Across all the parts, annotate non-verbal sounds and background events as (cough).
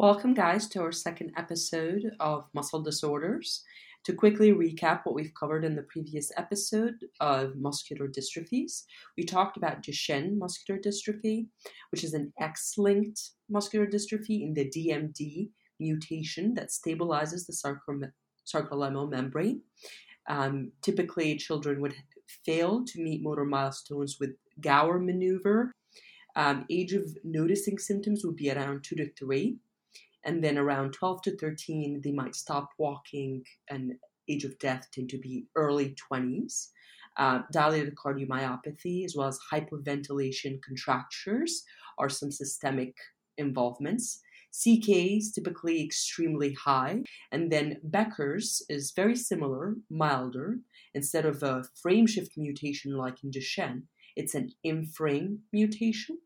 Welcome, guys, to our second episode of Muscle Disorders. To quickly recap what we've covered in the previous episode of muscular dystrophies, we talked about Duchenne muscular dystrophy, which is an X linked muscular dystrophy in the DMD mutation that stabilizes the sarcolemmal membrane. Um, typically, children would fail to meet motor milestones with Gower maneuver. Um, age of noticing symptoms would be around two to three and then around 12 to 13 they might stop walking and age of death tend to be early 20s uh, dilated cardiomyopathy as well as hyperventilation contractures are some systemic involvements CK is typically extremely high, and then Becker's is very similar, milder. Instead of a frame shift mutation like in Duchenne, it's an in frame mutation.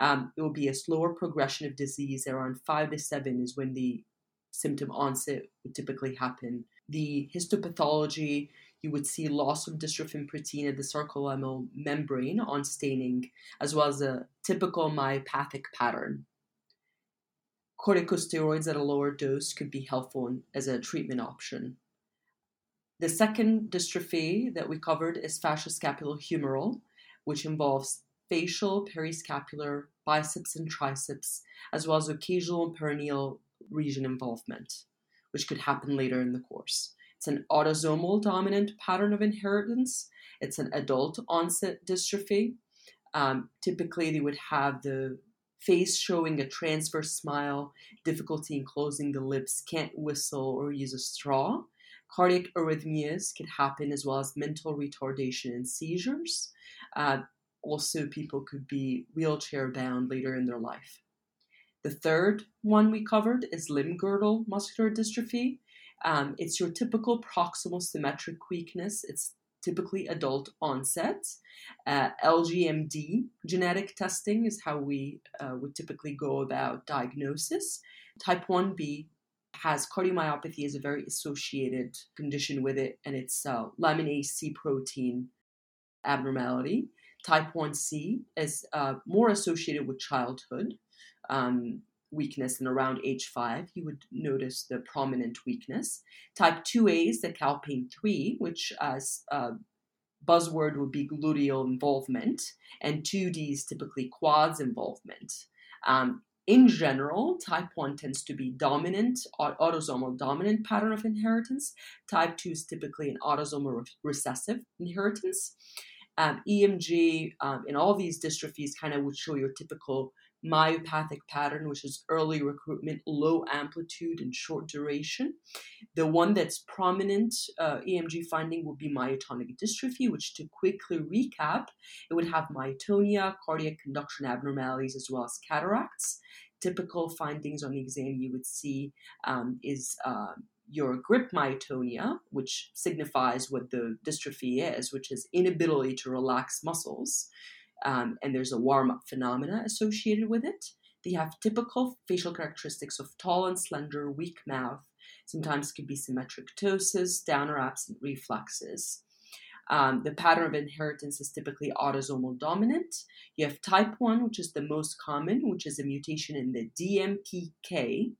Um, it will be a slower progression of disease. Around five to seven is when the symptom onset would typically happen. The histopathology, you would see loss of dystrophin protein at the sarcolemmal membrane on staining, as well as a typical myopathic pattern. Corticosteroids at a lower dose could be helpful as a treatment option. The second dystrophy that we covered is facioscapulohumeral, which involves facial, periscapular, biceps, and triceps, as well as occasional peroneal region involvement, which could happen later in the course. It's an autosomal dominant pattern of inheritance. It's an adult onset dystrophy. Um, typically, they would have the face showing a transverse smile, difficulty in closing the lips, can't whistle or use a straw. Cardiac arrhythmias could happen as well as mental retardation and seizures. Uh, also people could be wheelchair bound later in their life. The third one we covered is limb girdle muscular dystrophy. Um, it's your typical proximal symmetric weakness. It's typically adult onset. Uh, LGMD genetic testing is how we uh, would typically go about diagnosis. Type 1B has cardiomyopathy as a very associated condition with it, and it's uh, lamin A/C protein abnormality. Type 1C is uh, more associated with childhood um, weakness, and around age 5, you would notice the prominent weakness. Type 2A is the calpain 3, which as uh, buzzword would be gluteal involvement, and 2D is typically quads involvement. Um, in general, type 1 tends to be dominant, autosomal dominant pattern of inheritance. Type 2 is typically an autosomal recessive inheritance. Um, EMG um, in all these dystrophies kind of would show your typical myopathic pattern, which is early recruitment, low amplitude, and short duration. The one that's prominent uh, EMG finding would be myotonic dystrophy, which, to quickly recap, it would have myotonia, cardiac conduction abnormalities, as well as cataracts. Typical findings on the exam you would see um, is uh, your grip myotonia, which signifies what the dystrophy is, which is inability to relax muscles, um, and there's a warm up phenomena associated with it. They have typical facial characteristics of tall and slender, weak mouth. Sometimes could be symmetric ptosis, down or absent reflexes. Um, the pattern of inheritance is typically autosomal dominant. You have type 1, which is the most common, which is a mutation in the DMPK,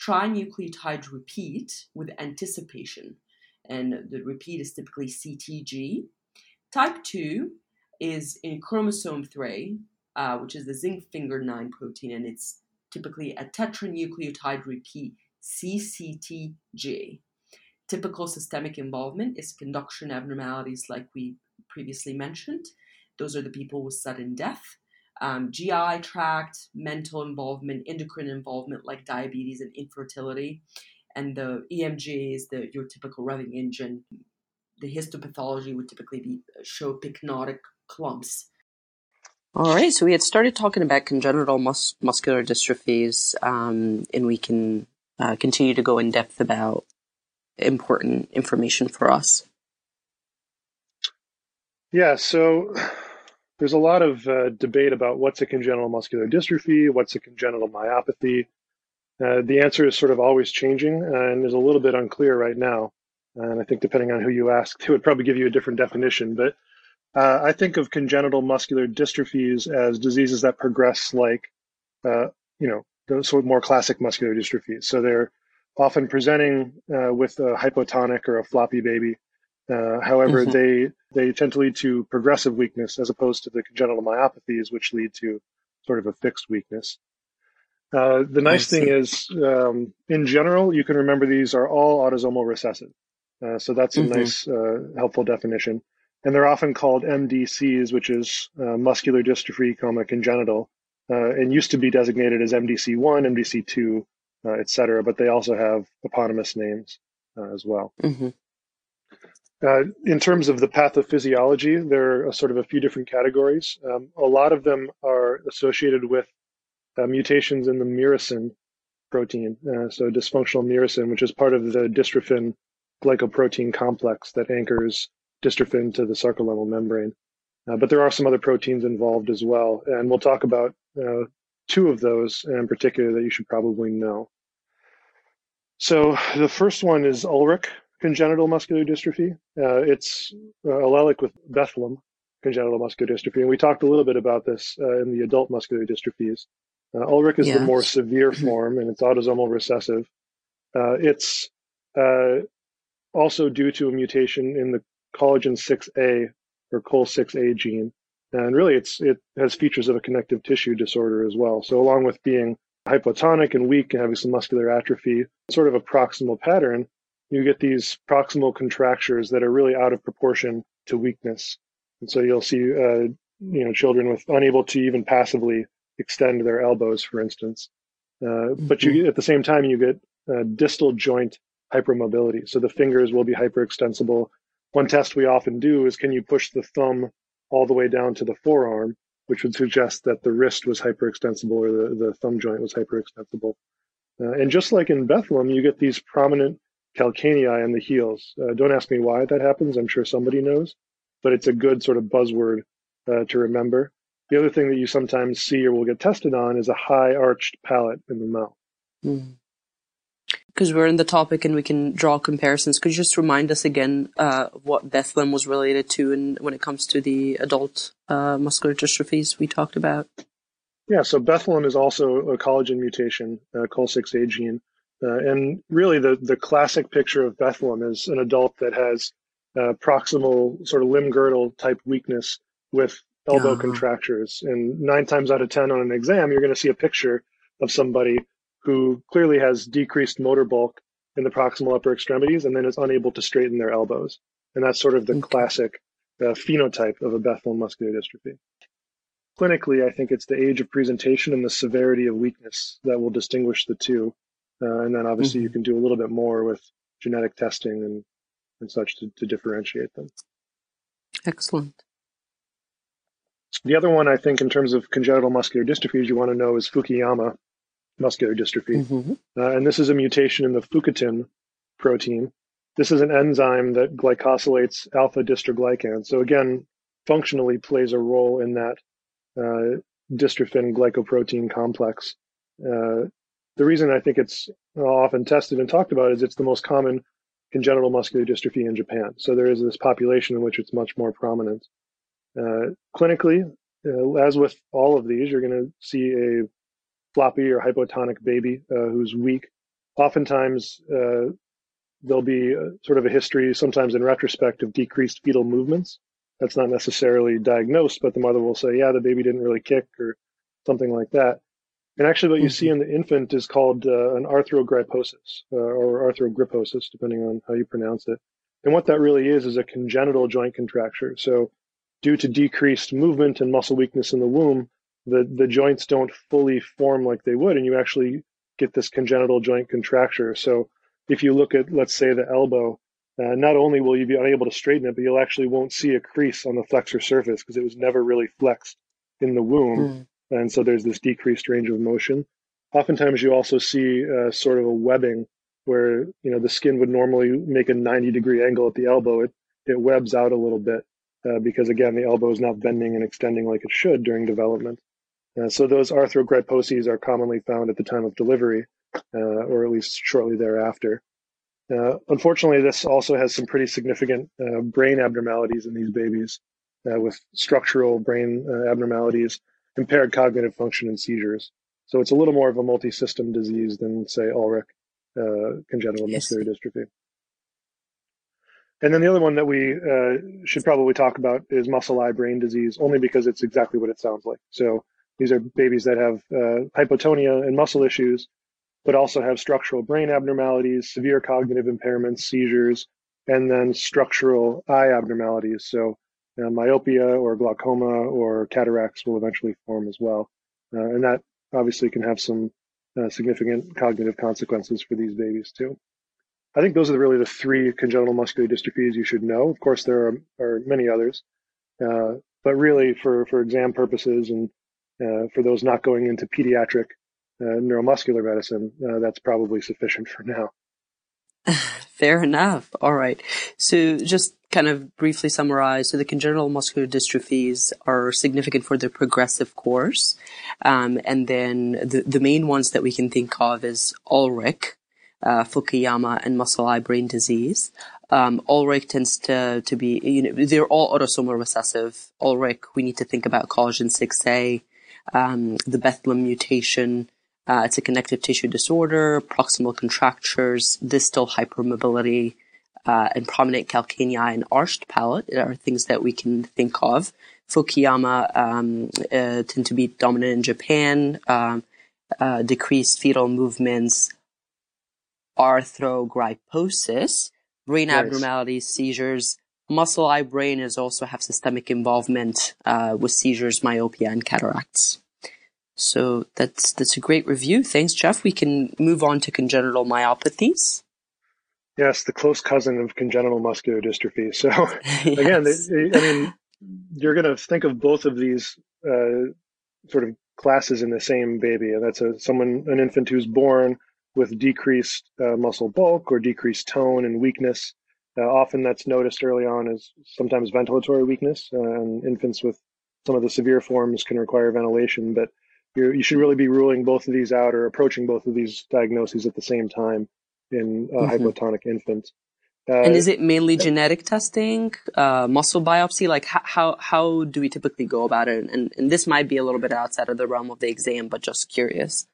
trinucleotide repeat with anticipation. And the repeat is typically CTG. Type 2 is in chromosome 3, uh, which is the zinc finger 9 protein, and it's typically a tetranucleotide repeat CCTG. Typical systemic involvement is conduction abnormalities, like we previously mentioned. Those are the people with sudden death um, GI tract, mental involvement, endocrine involvement like diabetes and infertility. And the EMG is the your typical revving engine. The histopathology would typically be uh, show pycnotic clumps. All right, so we had started talking about congenital mus- muscular dystrophies, um, and we can uh, continue to go in depth about important information for us. Yeah, so there's a lot of uh, debate about what's a congenital muscular dystrophy, what's a congenital myopathy. Uh, the answer is sort of always changing and is a little bit unclear right now. And I think depending on who you ask, (laughs) they would probably give you a different definition. But uh, I think of congenital muscular dystrophies as diseases that progress like, uh, you know, the sort of more classic muscular dystrophies. So they're often presenting uh, with a hypotonic or a floppy baby. Uh, however, mm-hmm. they they tend to lead to progressive weakness as opposed to the congenital myopathies, which lead to sort of a fixed weakness. Uh, the nice thing is, um, in general, you can remember these are all autosomal recessive. Uh, so that's a mm-hmm. nice, uh, helpful definition. And they're often called MDCs, which is uh, muscular dystrophy, comma congenital, uh, and used to be designated as MDC1, MDC2, uh, et cetera, but they also have eponymous names as well. Mm-hmm. In terms of the pathophysiology, there are sort of a few different categories. Um, a lot of them are associated with uh, mutations in the merosin protein. Uh, so dysfunctional merosin, which is part of the dystrophin glycoprotein complex that anchors dystrophin to the sarcolemmal membrane. Uh, but there are some other proteins involved as well. And we'll talk about uh, two of those in particular that you should probably know. So the first one is Ullrich congenital muscular dystrophy. Uh, it's uh, allelic with Bethlem congenital muscular dystrophy. And we talked a little bit about this in the adult muscular dystrophies. Uh, Ullrich is the more severe (laughs) form, and it's autosomal recessive. Uh, it's uh, also due to a mutation in the collagen 6A or COL6A gene, and really, it's it has features of a connective tissue disorder as well. So, along with being hypotonic and weak and having some muscular atrophy, sort of a proximal pattern, you get these proximal contractures that are really out of proportion to weakness. And so you'll see, uh, you know, children with unable to even passively extend their elbows, for instance. Uh, but you, mm-hmm. at the same time, you get uh, distal joint hypermobility. So the fingers will be hyperextensible. One test we often do is can you push the thumb all the way down to the forearm, which would suggest that the wrist was hyperextensible or the, the thumb joint was hyperextensible. Uh, and just like in Bethlem, you get these prominent calcanei in the heels. Uh, don't ask me why that happens. I'm sure somebody knows, but it's a good sort of buzzword uh, to remember. The other thing that you sometimes see or will get tested on is a high arched palate in the mouth. Because mm. we're in the topic and we can draw comparisons, could you just remind us again uh, what Bethlem was related to and when it comes to the adult uh, muscular dystrophies we talked about? Yeah, so Bethlem is also a collagen mutation, uh, COL6A gene. Uh, and really, the, the classic picture of Bethlem is an adult that has uh, proximal sort of limb girdle type weakness with elbow uh-huh. contractures. And nine times out of 10 on an exam, you're going to see a picture of somebody who clearly has decreased motor bulk in the proximal upper extremities and then is unable to straighten their elbows. And that's sort of the okay. classic uh, phenotype of a Bethlem muscular dystrophy. Clinically, I think it's the age of presentation and the severity of weakness that will distinguish the two. Uh, and then obviously mm-hmm. you can do a little bit more with genetic testing and, and such to, to differentiate them. Excellent. The other one, I think, in terms of congenital muscular dystrophies, you want to know is Fukuyama muscular dystrophy. Mm-hmm. Uh, and this is a mutation in the fukutin protein. This is an enzyme that glycosylates alpha dystroglycan. So, again, functionally plays a role in that uh, dystrophin glycoprotein complex. Uh, the reason I think it's often tested and talked about is it's the most common congenital muscular dystrophy in Japan. So there is this population in which it's much more prominent. Uh, clinically, uh, as with all of these, you're going to see a floppy or hypotonic baby uh, who's weak. Oftentimes, uh, there'll be a, sort of a history, sometimes in retrospect, of decreased fetal movements. That's not necessarily diagnosed, but the mother will say, yeah, the baby didn't really kick or something like that. And actually, what you mm-hmm. see in the infant is called uh, an arthrogryposis uh, or arthrogryposis, depending on how you pronounce it. And what that really is is a congenital joint contracture. So due to decreased movement and muscle weakness in the womb, the, the joints don't fully form like they would, and you actually get this congenital joint contracture. So if you look at, let's say, the elbow, uh, not only will you be unable to straighten it, but you'll actually won't see a crease on the flexor surface because it was never really flexed in the womb. Mm. And so there's this decreased range of motion. Oftentimes you also see uh, sort of a webbing where, you know, the skin would normally make a 90 degree angle at the elbow. It, it webs out a little bit uh, because again, the elbow is not bending and extending like it should during development. Uh, so those arthrogryposes are commonly found at the time of delivery, uh, or at least shortly thereafter. Uh, unfortunately, this also has some pretty significant uh, brain abnormalities in these babies, with structural brain abnormalities, impaired cognitive function, and seizures. So it's a little more of a multi-system disease than, say, Ullrich uh, congenital yes. muscular dystrophy. And then the other one that we uh, should probably talk about is muscle eye brain disease, only because it's exactly what it sounds like. So these are babies that have uh, hypotonia and muscle issues, but also have structural brain abnormalities, severe cognitive impairments, seizures, and then structural eye abnormalities. So uh, myopia or glaucoma or cataracts will eventually form as well. Uh, and that obviously can have some uh, significant cognitive consequences for these babies too. I think those are really the three congenital muscular dystrophies you should know. Of course, there are, are many others, uh, but really for, for exam purposes and uh, for those not going into pediatric uh, neuromuscular medicine, that's probably sufficient for now. (laughs) Fair enough. All right. So just kind of briefly summarize, so the congenital muscular dystrophies are significant for their progressive course. Um, and then the, the main ones that we can think of is Ullrich, uh, Fukuyama, and muscle eye brain disease. Um, Ullrich tends to, to be, you know, they're all autosomal recessive. Ullrich, we need to think about collagen 6A, um, the Bethlem mutation. Uh, it's a connective tissue disorder, proximal contractures, distal hypermobility, uh, and prominent calcanei and arched palate are things that we can think of. Fukuyama um, uh, tend to be dominant in Japan, um, uh, decreased fetal movements, arthrogryposis, brain yes. abnormalities, seizures. Muscle eye brain is also have systemic involvement uh, with seizures, myopia, and cataracts. So that's that's a great review. Thanks, Jeff. We can move on to congenital myopathies. Yes, the close cousin of congenital muscular dystrophy. So (laughs) again, yes. I mean, you're going to think of both of these uh, sort of classes in the same baby, and that's a someone an infant who's born with decreased uh, muscle bulk or decreased tone and weakness. Uh, often that's noticed early on as sometimes ventilatory weakness, uh, and infants with some of the severe forms can require ventilation. But you should really be ruling both of these out or approaching both of these diagnoses at the same time in a mm-hmm. hypotonic infant. Uh, and is it mainly genetic testing, uh, muscle biopsy? Like how, how, how do we typically go about it? And, and this might be a little bit outside of the realm of the exam, but just curious.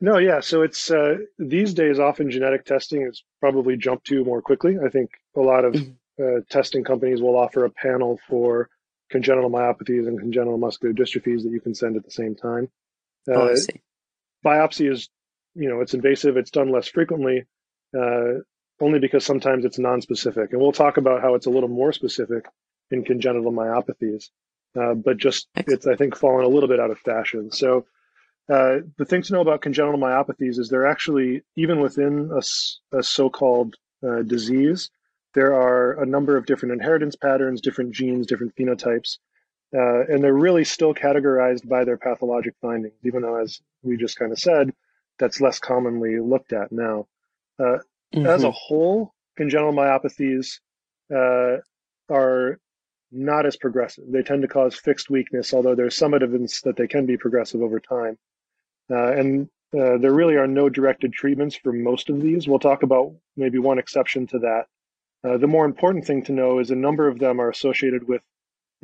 No, yeah. So it's uh, these days often genetic testing is probably jumped to more quickly. I think a lot of mm-hmm. uh, testing companies will offer a panel for congenital myopathies and congenital muscular dystrophies that you can send at the same time. Uh, oh, I see. Biopsy is, you know, it's invasive. It's done less frequently, uh, only because sometimes it's non-specific. And we'll talk about how it's a little more specific in congenital myopathies, uh, but just it's I think fallen a little bit out of fashion. So uh, the thing to know about congenital myopathies is they're actually even within a, a so-called uh, disease, there are a number of different inheritance patterns, different genes, different phenotypes uh, and they're really still categorized by their pathologic findings, even though, as we just kind of said, that's less commonly looked at now. Uh, mm-hmm. As a whole, congenital myopathies uh, are not as progressive. They tend to cause fixed weakness, although there's some evidence that they can be progressive over time. Uh, and uh, there really are no directed treatments for most of these. We'll talk about maybe one exception to that. Uh, the more important thing to know is a number of them are associated with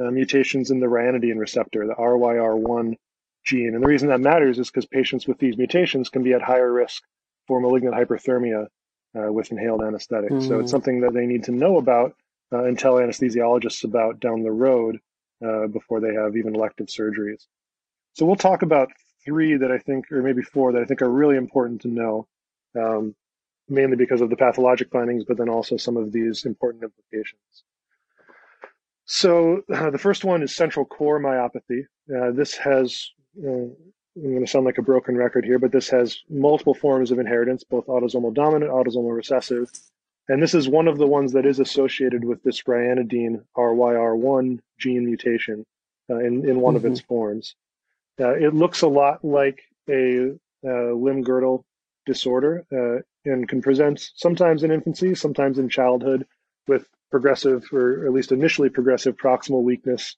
uh, mutations in the ryanodine receptor, the RYR1 gene. And the reason that matters is because patients with these mutations can be at higher risk for malignant hyperthermia uh, with inhaled anesthetic. Mm. So it's mm. something that they need to know about uh, and tell anesthesiologists about down the road uh, before they have even elective surgeries. So we'll talk about three that I think, or maybe four that I think are really important to know, um, mainly because of the pathologic findings, but then also some of these important implications. So uh, the first one is central core myopathy. Uh, this has, uh, I'm going to sound like a broken record here, but this has multiple forms of inheritance, both autosomal dominant, autosomal recessive. And this is one of the ones that is associated with this ryanodine RYR1 gene mutation uh, in, in one mm-hmm. of its forms. Uh, it looks a lot like a uh, limb girdle disorder and can present sometimes in infancy, sometimes in childhood with progressive, or at least initially progressive, proximal weakness,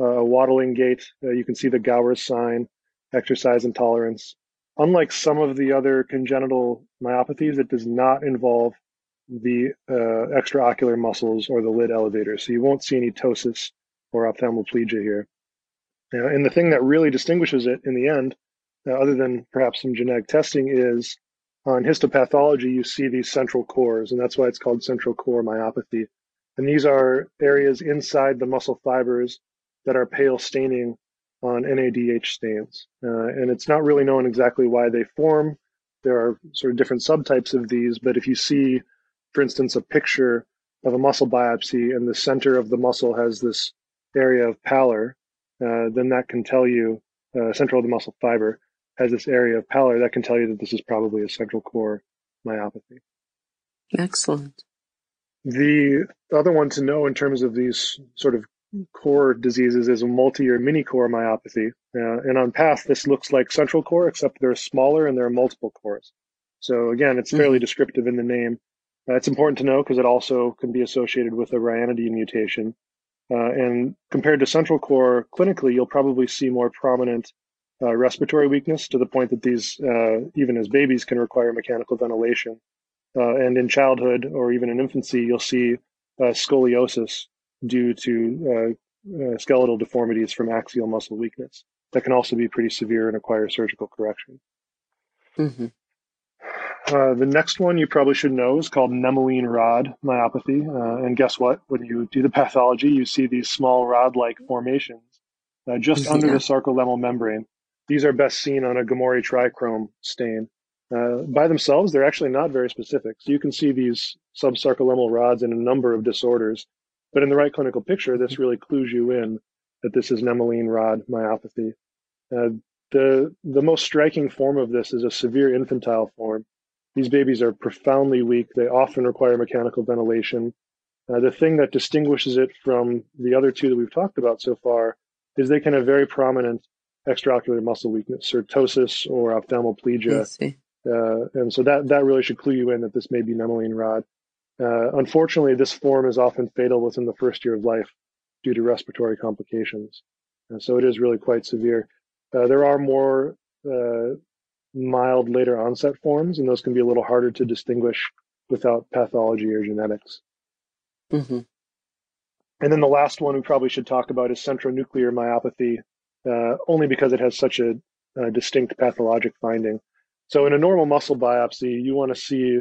uh, waddling gait. Uh, you can see the Gowers sign, exercise intolerance. Unlike some of the other congenital myopathies, it does not involve the uh, extraocular muscles or the lid elevator. So you won't see any ptosis or ophthalmoplegia here. and the thing that really distinguishes it in the end uh, other than perhaps some genetic testing, is on histopathology, you see these central cores, and that's why it's called central core myopathy. And these are areas inside the muscle fibers that are pale staining on NADH stains. Uh, and it's not really known exactly why they form. There are sort of different subtypes of these, but if you see, for instance, a picture of a muscle biopsy and the center of the muscle has this area of pallor, uh, then that can tell you, uh, central of the muscle fiber has this area of pallor, that can tell you that this is probably a central core myopathy. Excellent. The other one to know in terms of these sort of core diseases is a multi or mini core myopathy. Uh, and on PATH, this looks like central core, except they're smaller and there are multiple cores. So again, it's fairly mm-hmm. descriptive in the name. Uh, it's important to know because it also can be associated with a ryanodine mutation. Uh, and compared to central core, clinically, you'll probably see more prominent uh, respiratory weakness to the point that these, uh, even as babies, can require mechanical ventilation. Uh, and in childhood or even in infancy, you'll see scoliosis due to skeletal deformities from axial muscle weakness. That can also be pretty severe and require surgical correction. Mm-hmm. Uh, the next one you probably should know is called Nemaline rod myopathy. Uh, and guess what? When you do the pathology, you see these small rod like formations uh, just under the sarcolemmal membrane. These are best seen on a Gomori trichrome stain. Uh, by themselves, they're actually not very specific. So you can see these subsarcolemmal rods in a number of disorders. But in the right clinical picture, this really clues you in that this is nemaline rod myopathy. Uh, the, the most striking form of this is a severe infantile form these babies are profoundly weak. They often require mechanical ventilation. Uh, the thing that distinguishes it from the other two that we've talked about so far is they can have very prominent extraocular muscle weakness, pseudosis or ophthalmoplegia. Uh, and so that, that really should clue you in that this may be nemaline rod. Uh, unfortunately, this form is often fatal within the first year of life due to respiratory complications. And so it is really quite severe. Uh, there are more uh, mild later onset forms, and those can be a little harder to distinguish without pathology or genetics. Mm-hmm. And then the last one we probably should talk about is centronuclear myopathy, uh, only because it has such a, a distinct pathologic finding. So in a normal muscle biopsy, you want to see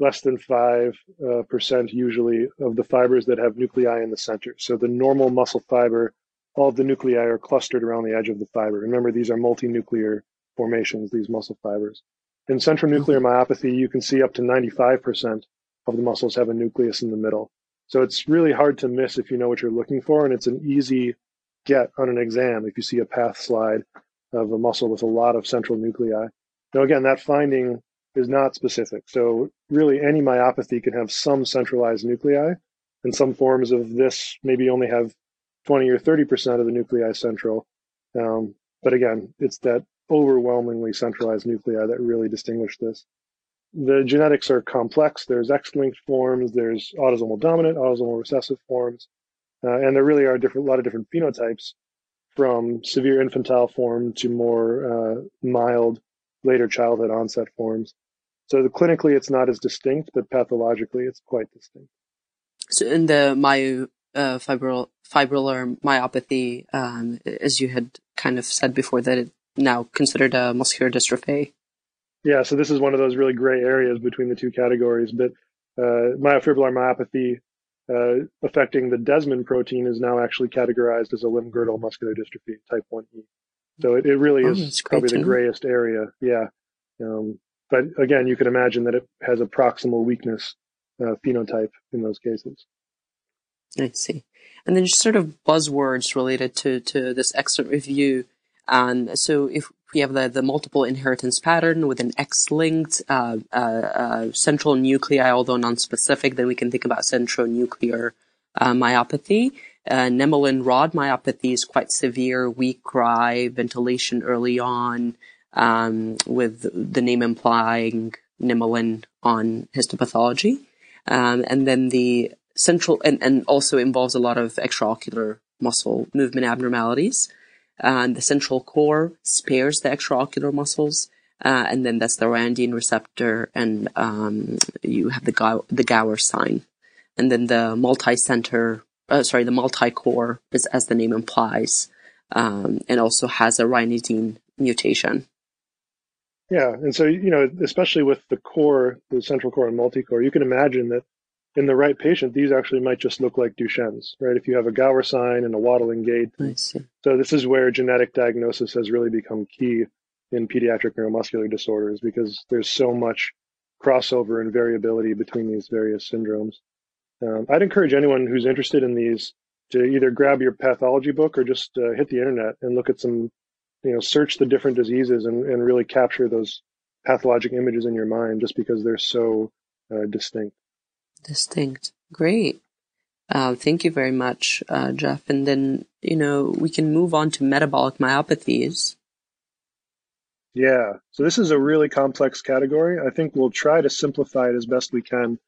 less than 5% uh, usually of the fibers that have nuclei in the center. So the normal muscle fiber, all of the nuclei are clustered around the edge of the fiber. Remember, these are multinuclear formations, these muscle fibers. In centronuclear mm-hmm. myopathy, you can see up to 95% of the muscles have a nucleus in the middle. So it's really hard to miss if you know what you're looking for, and it's an easy get on an exam if you see a path slide of a muscle with a lot of central nuclei. Now, again, that finding is not specific. So really any myopathy can have some centralized nuclei, and some forms of this maybe only have 20 or 30% of the nuclei central. Um, but again, it's that overwhelmingly centralized nuclei that really distinguish this. The genetics are complex. There's X-linked forms, there's autosomal dominant, autosomal recessive forms, uh, and there really are different, a lot of different phenotypes from severe infantile form to more uh, mild later childhood onset forms. So the, clinically, it's not as distinct, but pathologically, it's quite distinct. So in the myo uh, fibrillar, myopathy, um, as you had kind of said before, that it now considered a muscular dystrophy. Yeah, so this is one of those really gray areas between the two categories. But uh, myofibrillar myopathy uh, affecting the desmin protein is now actually categorized as a limb girdle muscular dystrophy type 1E. So it, it really oh, is probably the grayest area. Yeah. Um, but again, you can imagine that it has a proximal weakness uh, phenotype in those cases. I see. And then just sort of buzzwords related to, to this excellent review. And so if we have the, the multiple inheritance pattern with an X-linked uh, uh, uh, central nuclei, although non-specific, then we can think about centronuclear uh, myopathy. Uh, Nemaline rod myopathy is quite severe, weak cry, ventilation early on, um, with the name implying Nemaline on histopathology. Um, and then the central, and, and also involves a lot of extraocular muscle movement abnormalities and the central core spares the extraocular muscles. Uh, and then that's the ryanodine receptor, and um, you have the Gau- the Gower sign, and then the multi-center, uh, sorry, the multi-core is as the name implies, um, and also has a ryanodine mutation. Yeah, and so you know, especially with the core, the central core and multi-core, you can imagine that in the right patient, these actually might just look like Duchenne's, right? If you have a Gower sign and a waddling gait. I see. So this is where genetic diagnosis has really become key in pediatric neuromuscular disorders because there's so much crossover and variability between these various syndromes. Um, I'd encourage anyone who's interested in these to either grab your pathology book or just uh, hit the internet and look at some, you know, search the different diseases and, and really capture those pathologic images in your mind just because they're so uh, distinct. Distinct. Great. Uh, thank you very much, uh, Jeff. And then, you know, we can move on to metabolic myopathies. Yeah. So this is a really complex category. I think we'll try to simplify it as best we can.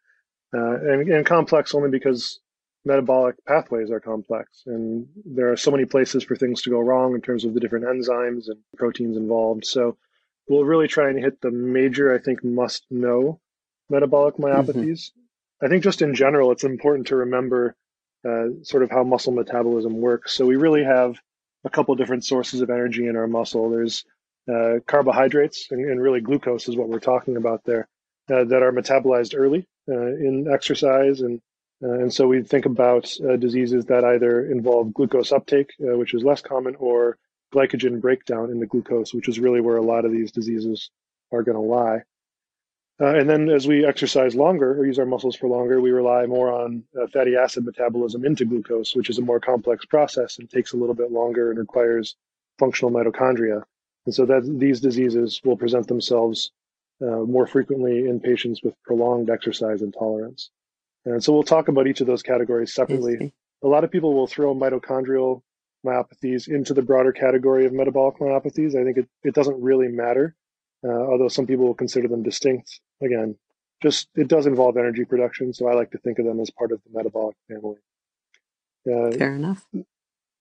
Uh, and, and complex only because metabolic pathways are complex and there are so many places for things to go wrong in terms of the different enzymes and proteins involved. So we'll really try and hit the major, I think, must know metabolic mm-hmm. myopathies. Mm-hmm. I think just in general, it's important to remember uh, sort of how muscle metabolism works. So we really have a couple different sources of energy in our muscle. There's uh, carbohydrates, and, and, really glucose is what we're talking about there, uh, that are metabolized early uh, in exercise. And, uh, and so we think about uh, diseases that either involve glucose uptake, which is less common, or glycogen breakdown in the glucose, which is really where a lot of these diseases are going to lie. Uh, and then as we exercise longer or use our muscles for longer, we rely more on uh, fatty acid metabolism into glucose, which is a more complex process and takes a little bit longer and requires functional mitochondria. And so that these diseases will present themselves uh, more frequently in patients with prolonged exercise intolerance. And so we'll talk about each of those categories separately. A lot of people will throw mitochondrial myopathies into the broader category of metabolic myopathies. I think it, it doesn't really matter, uh, although some people will consider them distinct. Again, just it does involve energy production, so I like to think of them as part of the metabolic family. Uh, Fair enough.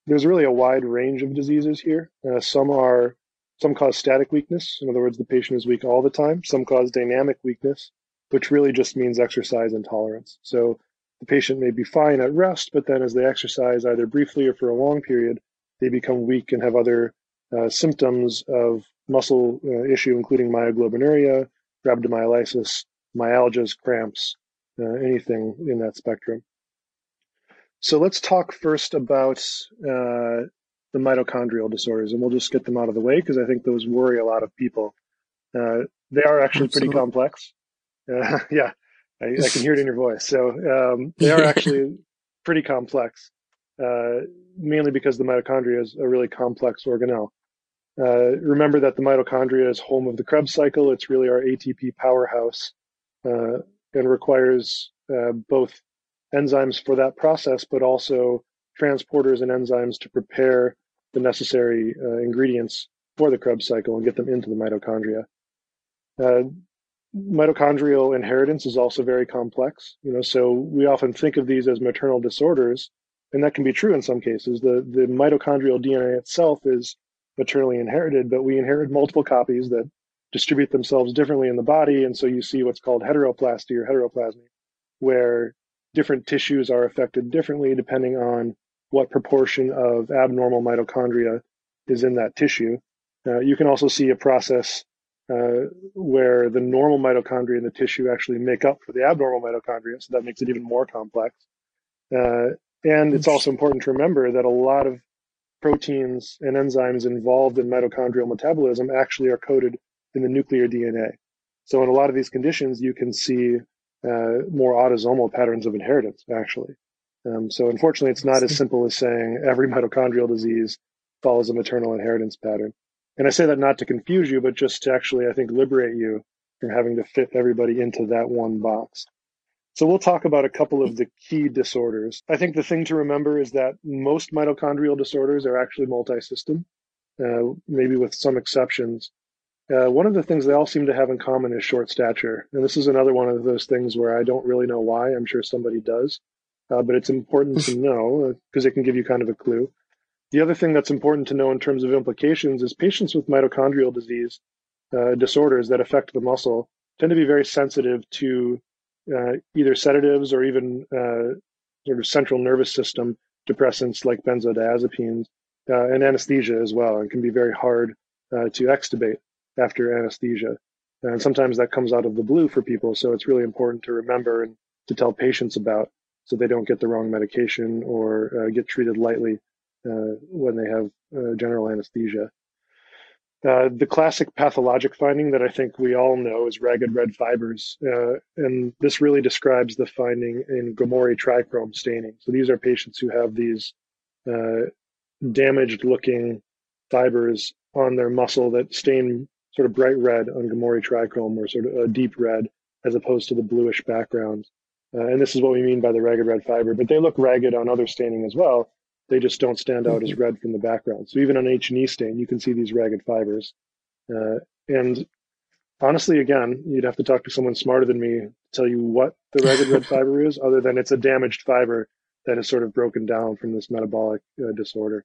There's really a wide range of diseases here. Uh, some are some cause static weakness. In other words, the patient is weak all the time. Some cause dynamic weakness, which really just means exercise intolerance. So the patient may be fine at rest, but then as they exercise either briefly or for a long period, they become weak and have other uh, symptoms of muscle uh, issue, including myoglobinuria, rhabdomyolysis, myalgias, cramps, uh, anything in that spectrum. So let's talk first about uh, the mitochondrial disorders, and we'll just get them out of the way because I think those worry a lot of people. Uh, they are actually Absolutely. pretty complex. Uh, (laughs) yeah, I, I, can hear it in your voice. So um, they are actually pretty complex, uh, mainly because the mitochondria is a really complex organelle. Uh, remember that the mitochondria is home of the Krebs cycle. It's really our ATP powerhouse uh, and requires uh, both enzymes for that process, but also transporters and enzymes to prepare the necessary uh, ingredients for the Krebs cycle and get them into the mitochondria. Uh, mitochondrial inheritance is also very complex. You know, so we often think of these as maternal disorders, and that can be true in some cases. The the mitochondrial DNA itself is maternally inherited, but we inherit multiple copies that distribute themselves differently in the body, and so you see what's called heteroplasty or heteroplasmy, where different tissues are affected differently depending on what proportion of abnormal mitochondria is in that tissue. Uh, you can also see a process uh, where the normal mitochondria in the tissue actually make up for the abnormal mitochondria, so that makes it even more complex. Uh, and it's also important to remember that a lot of proteins and enzymes involved in mitochondrial metabolism actually are coded in the nuclear DNA. So in a lot of these conditions, you can see uh, more autosomal patterns of inheritance, actually. Um, so unfortunately, it's not as simple as saying every (laughs) mitochondrial disease follows a maternal inheritance pattern. And I say that not to confuse you, but just to actually, I think, liberate you from having to fit everybody into that one box. So we'll talk about a couple of the key disorders. I think the thing to remember is that most mitochondrial disorders are actually multi-system, uh, maybe with some exceptions. Uh, one of the things they all seem to have in common is short stature. And this is another one of those things where I don't really know why. I'm sure somebody does uh, but it's important to (laughs) know because uh, it can give you kind of a clue. The other thing that's important to know in terms of implications is patients with mitochondrial disease uh, disorders that affect the muscle tend to be very sensitive to uh, either sedatives or even uh, sort of central nervous system depressants like benzodiazepines uh, and anesthesia as well, and can be very hard to extubate. after anesthesia. And sometimes that comes out of the blue for people. So it's really important to remember and to tell patients about so they don't get the wrong medication or uh, get treated lightly uh, when they have uh, general anesthesia. Uh, the classic pathologic finding that I think we all know is ragged red fibers. Uh, and this really describes the finding in Gomori trichrome staining. So these are patients who have these uh, damaged looking fibers on their muscle that stain sort of bright red on Gomori trichrome or sort of a deep red as opposed to the bluish background. Uh, and this is what we mean by the ragged red fiber, but they look ragged on other staining as well. They just don't stand out as mm-hmm. red from the background. So even on H&E stain, you can see these ragged fibers. Uh, and honestly, again, you'd have to talk to someone smarter than me to tell you what the ragged red (laughs) fiber is, other than it's a damaged fiber that is sort of broken down from this metabolic uh, disorder.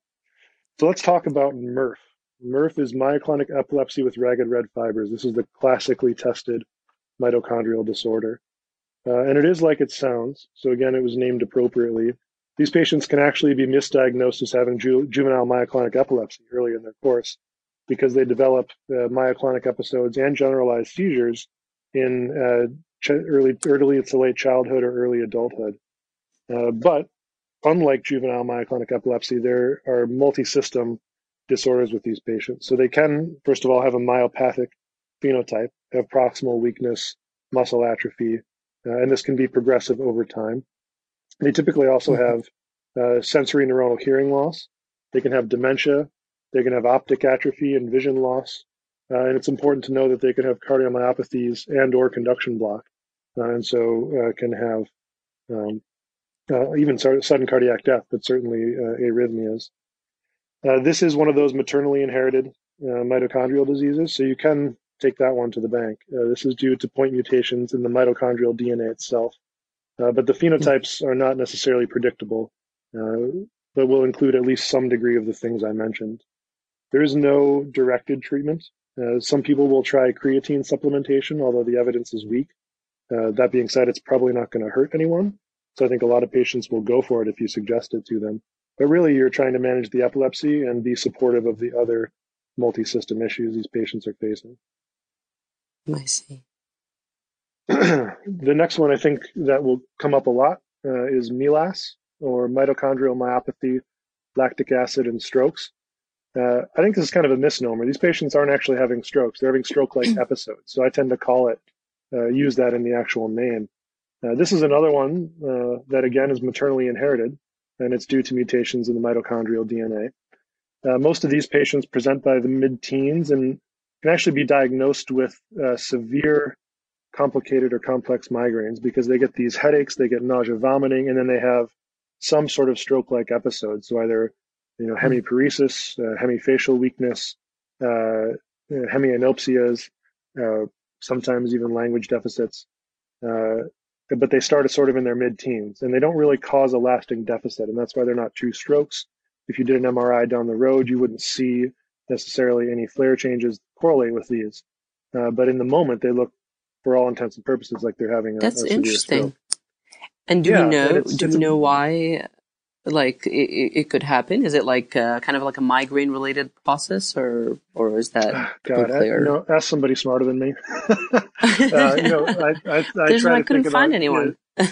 So let's talk about MERRF. MERRF is myoclonic epilepsy with ragged red fibers. This is the classically tested mitochondrial disorder. Uh, and it is like it sounds. So again, it was named appropriately. These patients can actually be misdiagnosed as having ju- juvenile myoclonic epilepsy early in their course because they develop uh, myoclonic episodes and generalized seizures in uh, ch- early, early to late childhood or early adulthood. Uh, but unlike juvenile myoclonic epilepsy, there are multi-system disorders with these patients. So they can, first of all, have a myopathic phenotype, have proximal weakness, muscle atrophy, uh, and this can be progressive over time. They typically also mm-hmm. have uh, sensory neuronal hearing loss. They can have dementia. They can have optic atrophy and vision loss. Uh, and it's important to know that they can have cardiomyopathies and or conduction block. Uh, and so uh, can have um, uh, even sudden cardiac death, but certainly arrhythmias. this is one of those maternally inherited mitochondrial diseases. So you can take that one to the bank. Uh, this is due to point mutations in the mitochondrial DNA itself. Uh, but the phenotypes are not necessarily predictable, uh, but will include at least some degree of the things I mentioned. There is no directed treatment. Uh, some people will try creatine supplementation, although the evidence is weak. Uh, that being said, it's probably not going to hurt anyone. So I think a lot of patients will go for it if you suggest it to them. But really, you're trying to manage the epilepsy and be supportive of the other multi system issues these patients are facing. I see. (clears throat) the next one I think that will come up a lot uh, is MELAS or mitochondrial myopathy, lactic acid, and strokes. Uh, I think this is kind of a misnomer. These patients aren't actually having strokes; they're having stroke-like (clears throat) episodes. So I tend to call it, uh, use that in the actual name. Uh, this is another one uh, that again is maternally inherited, and it's due to mutations in the mitochondrial DNA. Uh, most of these patients present by the mid-teens, and can actually be diagnosed with uh, severe complicated or complex migraines because they get these headaches, they get nausea, vomiting, and then they have some sort of stroke-like episode. So either you know hmm. hemiparesis, uh, hemifacial weakness, uh, hemianopsias, uh, sometimes even language deficits. Uh, but they start sort of in their mid-teens, and they don't really cause a lasting deficit, and that's why they're not true strokes. If you did an MRI down the road, you wouldn't see necessarily any FLAIR changes correlate with these. Uh, but in the moment, they look, for all intents and purposes, like they're having a, That's a interesting. Stroke. And do yeah, we know? Do we know why? Like it, it, could happen? Is it like uh, kind of like a migraine related process, or or is that God? I, you know, ask somebody smarter than me. (laughs) uh, you know, I, I, (laughs) I, There's I couldn't find anyone. You know,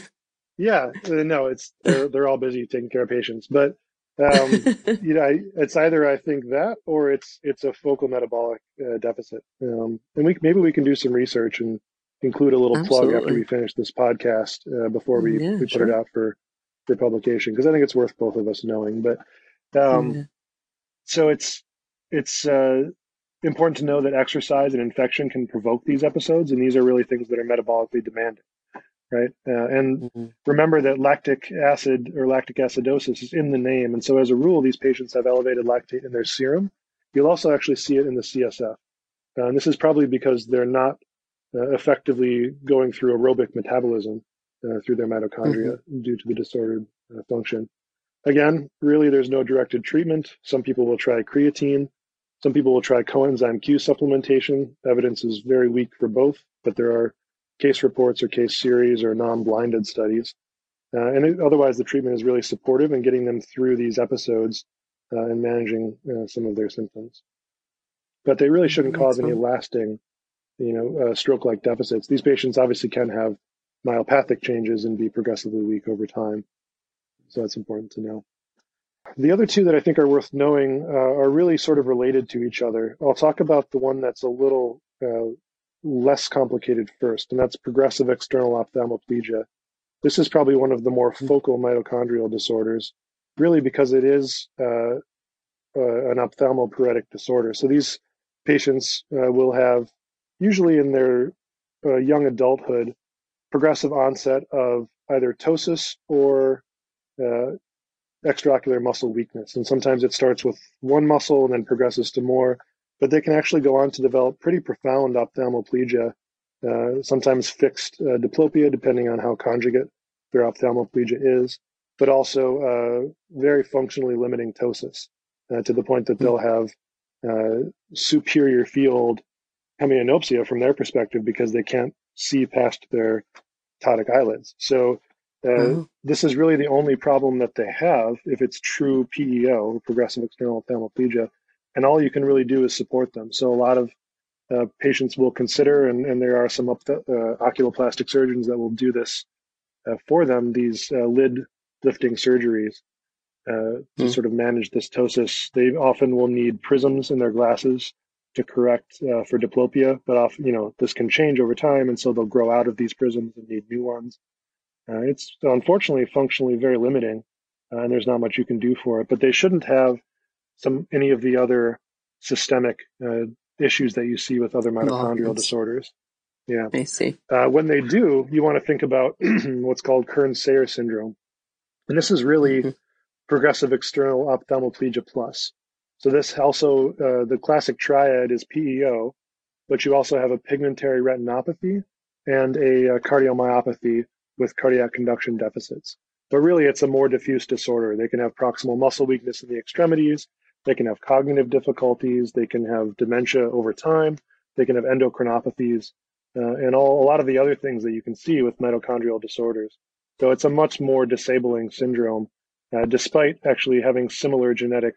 yeah, uh, no, it's they're, they're all busy taking care of patients, but um, (laughs) you know, it's either I think that or it's it's a focal metabolic uh, deficit. Um, and we maybe we can do some research and include a little Absolutely. plug after we finish this podcast uh, before we, yeah, we put it out for for publication because I think it's worth both of us knowing. But um, yeah. so it's it's uh, important to know that exercise and infection can provoke these episodes, and these are really things that are metabolically demanding right? Uh, and mm-hmm. remember that lactic acid or lactic acidosis is in the name. And so, as a rule, these patients have elevated lactate in their serum. You'll also actually see it in the CSF. Uh, and this is probably because they're not uh, effectively going through aerobic metabolism uh, through their mitochondria mm-hmm. due to the disordered uh, function. Again, really, there's no directed treatment. Some people will try creatine. Some people will try coenzyme Q supplementation. Evidence is very weak for both, but there are case reports or case series or non-blinded studies. Uh, and it, otherwise, the treatment is really supportive in getting them through these episodes uh, and managing uh, some of their symptoms. but they really shouldn't cause any lasting, you know, uh, stroke-like deficits. These patients obviously can have myopathic changes and be progressively weak over time. So that's important to know. The other two that I think are worth knowing uh, are really sort of related to each other. I'll talk about the one that's a little uh, less complicated first, and that's progressive external ophthalmoplegia. This is probably one of the more focal mitochondrial disorders, really because it is uh, uh an ophthalmoparetic disorder. So these patients uh, will have, usually in their uh, young adulthood, progressive onset of either ptosis or extraocular muscle weakness. And sometimes it starts with one muscle and then progresses to more, but they can actually go on to develop pretty profound ophthalmoplegia, uh, sometimes fixed uh, diplopia, depending on how conjugate their ophthalmoplegia is, but also uh, very functionally limiting ptosis uh, to the point that they'll have uh, superior field hemianopsia from their perspective because they can't see past their ptotic eyelids. So uh, mm-hmm. This is really the only problem that they have if it's true PEO, progressive external ophthalmoplegia, and all you can really do is support them. So a lot of uh, patients will consider, and, and there are some uh, oculoplastic surgeons that will do this uh, for them, these uh, lid lifting surgeries uh, to mm-hmm. sort of manage this ptosis. They often will need prisms in their glasses to correct for diplopia, but often, you know, this can change over time, and so they'll grow out of these prisms and need new ones. Uh, it's unfortunately functionally very limiting, uh, and there's not much you can do for it. But they shouldn't have some any of the other systemic uh, issues that you see with other mitochondrial oh, disorders. Yeah, I see. Uh, when they do, you want to think about (clears throat) what's called Kearns-Sayre syndrome, and this is really mm-hmm. progressive external ophthalmoplegia plus. So this also uh, the classic triad is PEO, but you also have a pigmentary retinopathy and a, a cardiomyopathy with cardiac conduction deficits. But really, it's a more diffuse disorder. They can have proximal muscle weakness in the extremities. They can have cognitive difficulties. They can have dementia over time. They can have endocrinopathies uh, and all, a lot of the other things that you can see with mitochondrial disorders. So it's a much more disabling syndrome, uh, despite actually having similar genetic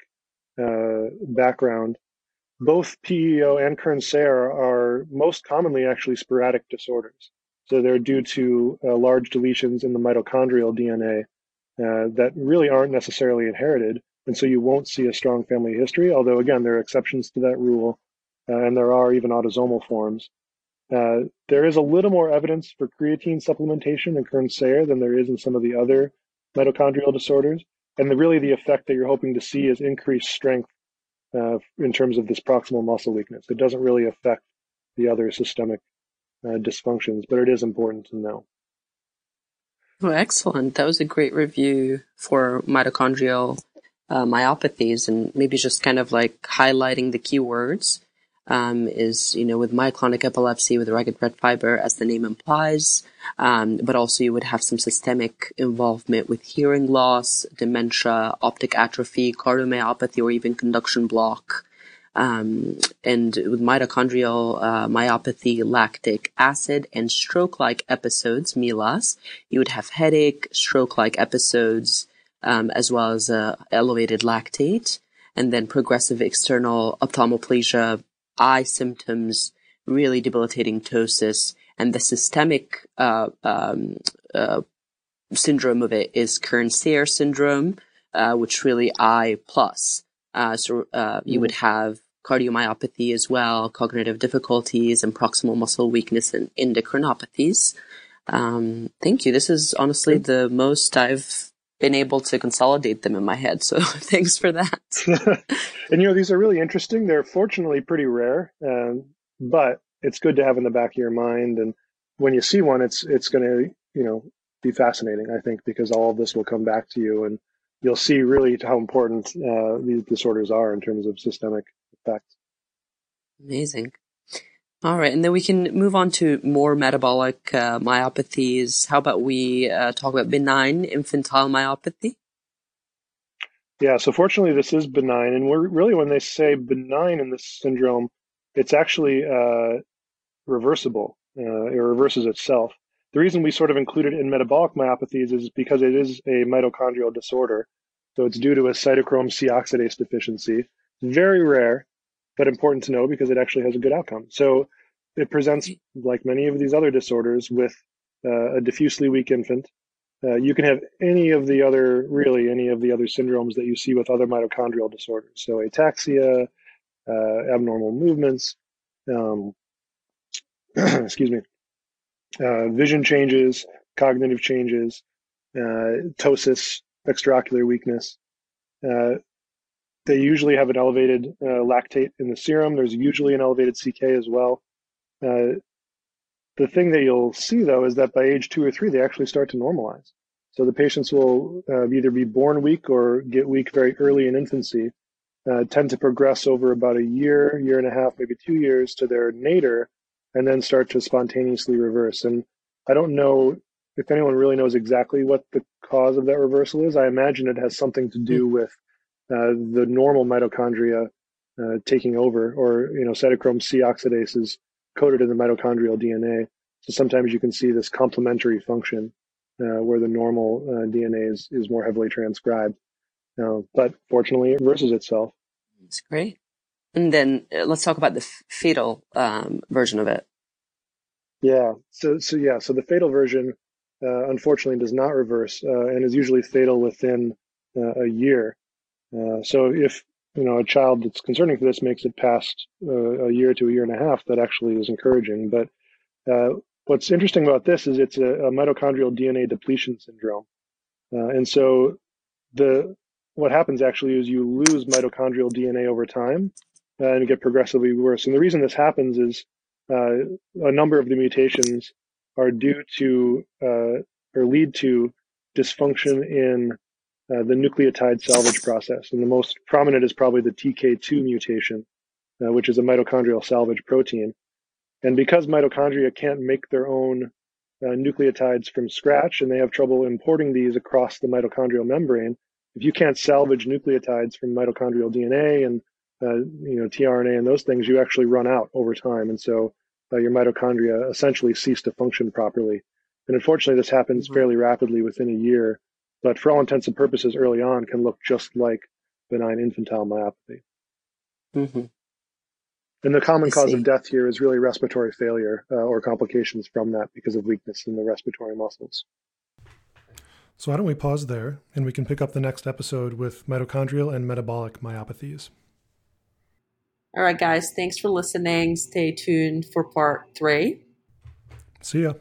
uh, background. Both PEO and Kearns-Sayre are most commonly actually sporadic disorders. So they're due to uh, large deletions in the mitochondrial DNA uh, that really aren't necessarily inherited. And so you won't see a strong family history, although, again, there are exceptions to that rule, uh, and there are even autosomal forms. Uh, there is a little more evidence for creatine supplementation in Kearns-Sayre than there is in some of the other mitochondrial disorders. And the, really, the effect that you're hoping to see is increased strength uh, in terms of this proximal muscle weakness. It doesn't really affect the other systemic uh, dysfunctions, but it is important to know. Oh, excellent. That was a great review for mitochondrial uh, myopathies and maybe just kind of like highlighting the keywords. Um, is, you know, with myoclonic epilepsy with ragged red fiber, as the name implies, um, but also you would have some systemic involvement with hearing loss, dementia, optic atrophy, cardiomyopathy, or even conduction block. Um, and with mitochondrial uh, myopathy, lactic acid, and stroke-like episodes, MELAS, you would have headache, stroke-like episodes, um, as well as uh, elevated lactate, and then progressive external ophthalmoplegia, eye symptoms, really debilitating ptosis, and the systemic uh, um, uh, syndrome of it is Kearns-Sayre syndrome, uh, which really eye plus. Uh, so uh, you would have cardiomyopathy as well, cognitive difficulties, and proximal muscle weakness and endocrinopathies. Um, thank you. This is honestly the most I've been able to consolidate them in my head. So (laughs) thanks for that. (laughs) and you know, these are really interesting. They're fortunately pretty rare, um, but it's good to have in the back of your mind. And when you see one, it's it's going to you know be fascinating. I think because all of this will come back to you, and you'll see really how important uh, these disorders are in terms of systemic effects. Amazing. All right, and then we can move on to more metabolic uh, myopathies. How about we uh, talk about benign infantile myopathy? Yeah, so fortunately, this is benign, and we're really when they say benign in this syndrome, it's actually uh, reversible. Uh, it reverses itself. The reason we sort of include it in metabolic myopathies is because it is a mitochondrial disorder. So it's due to a cytochrome C oxidase deficiency. Very rare, but important to know because it actually has a good outcome. So it presents like many of these other disorders with uh, a diffusely weak infant. Uh, you can have any of the other, really any of the other syndromes that you see with other mitochondrial disorders. So ataxia, uh, abnormal movements, um, (clears throat) excuse me, uh, vision changes, cognitive changes, uh, ptosis, extraocular weakness. Uh, they usually have an elevated uh, lactate in the serum. There's usually an elevated CK as well. Uh, the thing that you'll see though is that by age two or three, they actually start to normalize. So the patients will uh, either be born weak or get weak very early in infancy, uh, tend to progress over about a year, year and a half, maybe two years to their nadir, and then start to spontaneously reverse. And I don't know if anyone really knows exactly what the cause of that reversal is. I imagine it has something to do hmm. with uh, the normal mitochondria uh, taking over, or you know, cytochrome C oxidases coded in the mitochondrial DNA. So sometimes you can see this complementary function uh, where the normal uh, DNA is, is more heavily transcribed. But fortunately, it reverses itself. That's great. And then uh, let's talk about the f- fatal um, version of it. Yeah. So, so yeah. So the fatal version, uh, unfortunately, does not reverse uh, and is usually fatal within a year. So if you know, a child that's concerning for this makes it past uh, a year to a year and a half, that actually is encouraging. But uh, what's interesting about this is it's a, a mitochondrial DNA depletion syndrome, uh, and so the what happens actually is you lose mitochondrial DNA over time, uh, and get progressively worse. And the reason this happens is uh, a number of the mutations are due to uh, or lead to dysfunction in uh, the nucleotide salvage process. And the most prominent is probably the TK2 mutation, uh, which is a mitochondrial salvage protein. And because mitochondria can't make their own uh, nucleotides from scratch and they have trouble importing these across the mitochondrial membrane, if you can't salvage nucleotides from mitochondrial DNA and uh, you know tRNA and those things, you actually run out over time, and so uh, your mitochondria essentially cease to function properly. And unfortunately, this happens mm-hmm. fairly rapidly within a year but for all intents and purposes early on can look just like benign infantile myopathy. Mm-hmm. And the common I cause see. of death here is really respiratory failure uh, or complications from that because of weakness in the respiratory muscles. So, why don't we pause there and we can pick up the next episode with mitochondrial and metabolic myopathies. All right, guys, thanks for listening. Stay tuned for part three. See ya.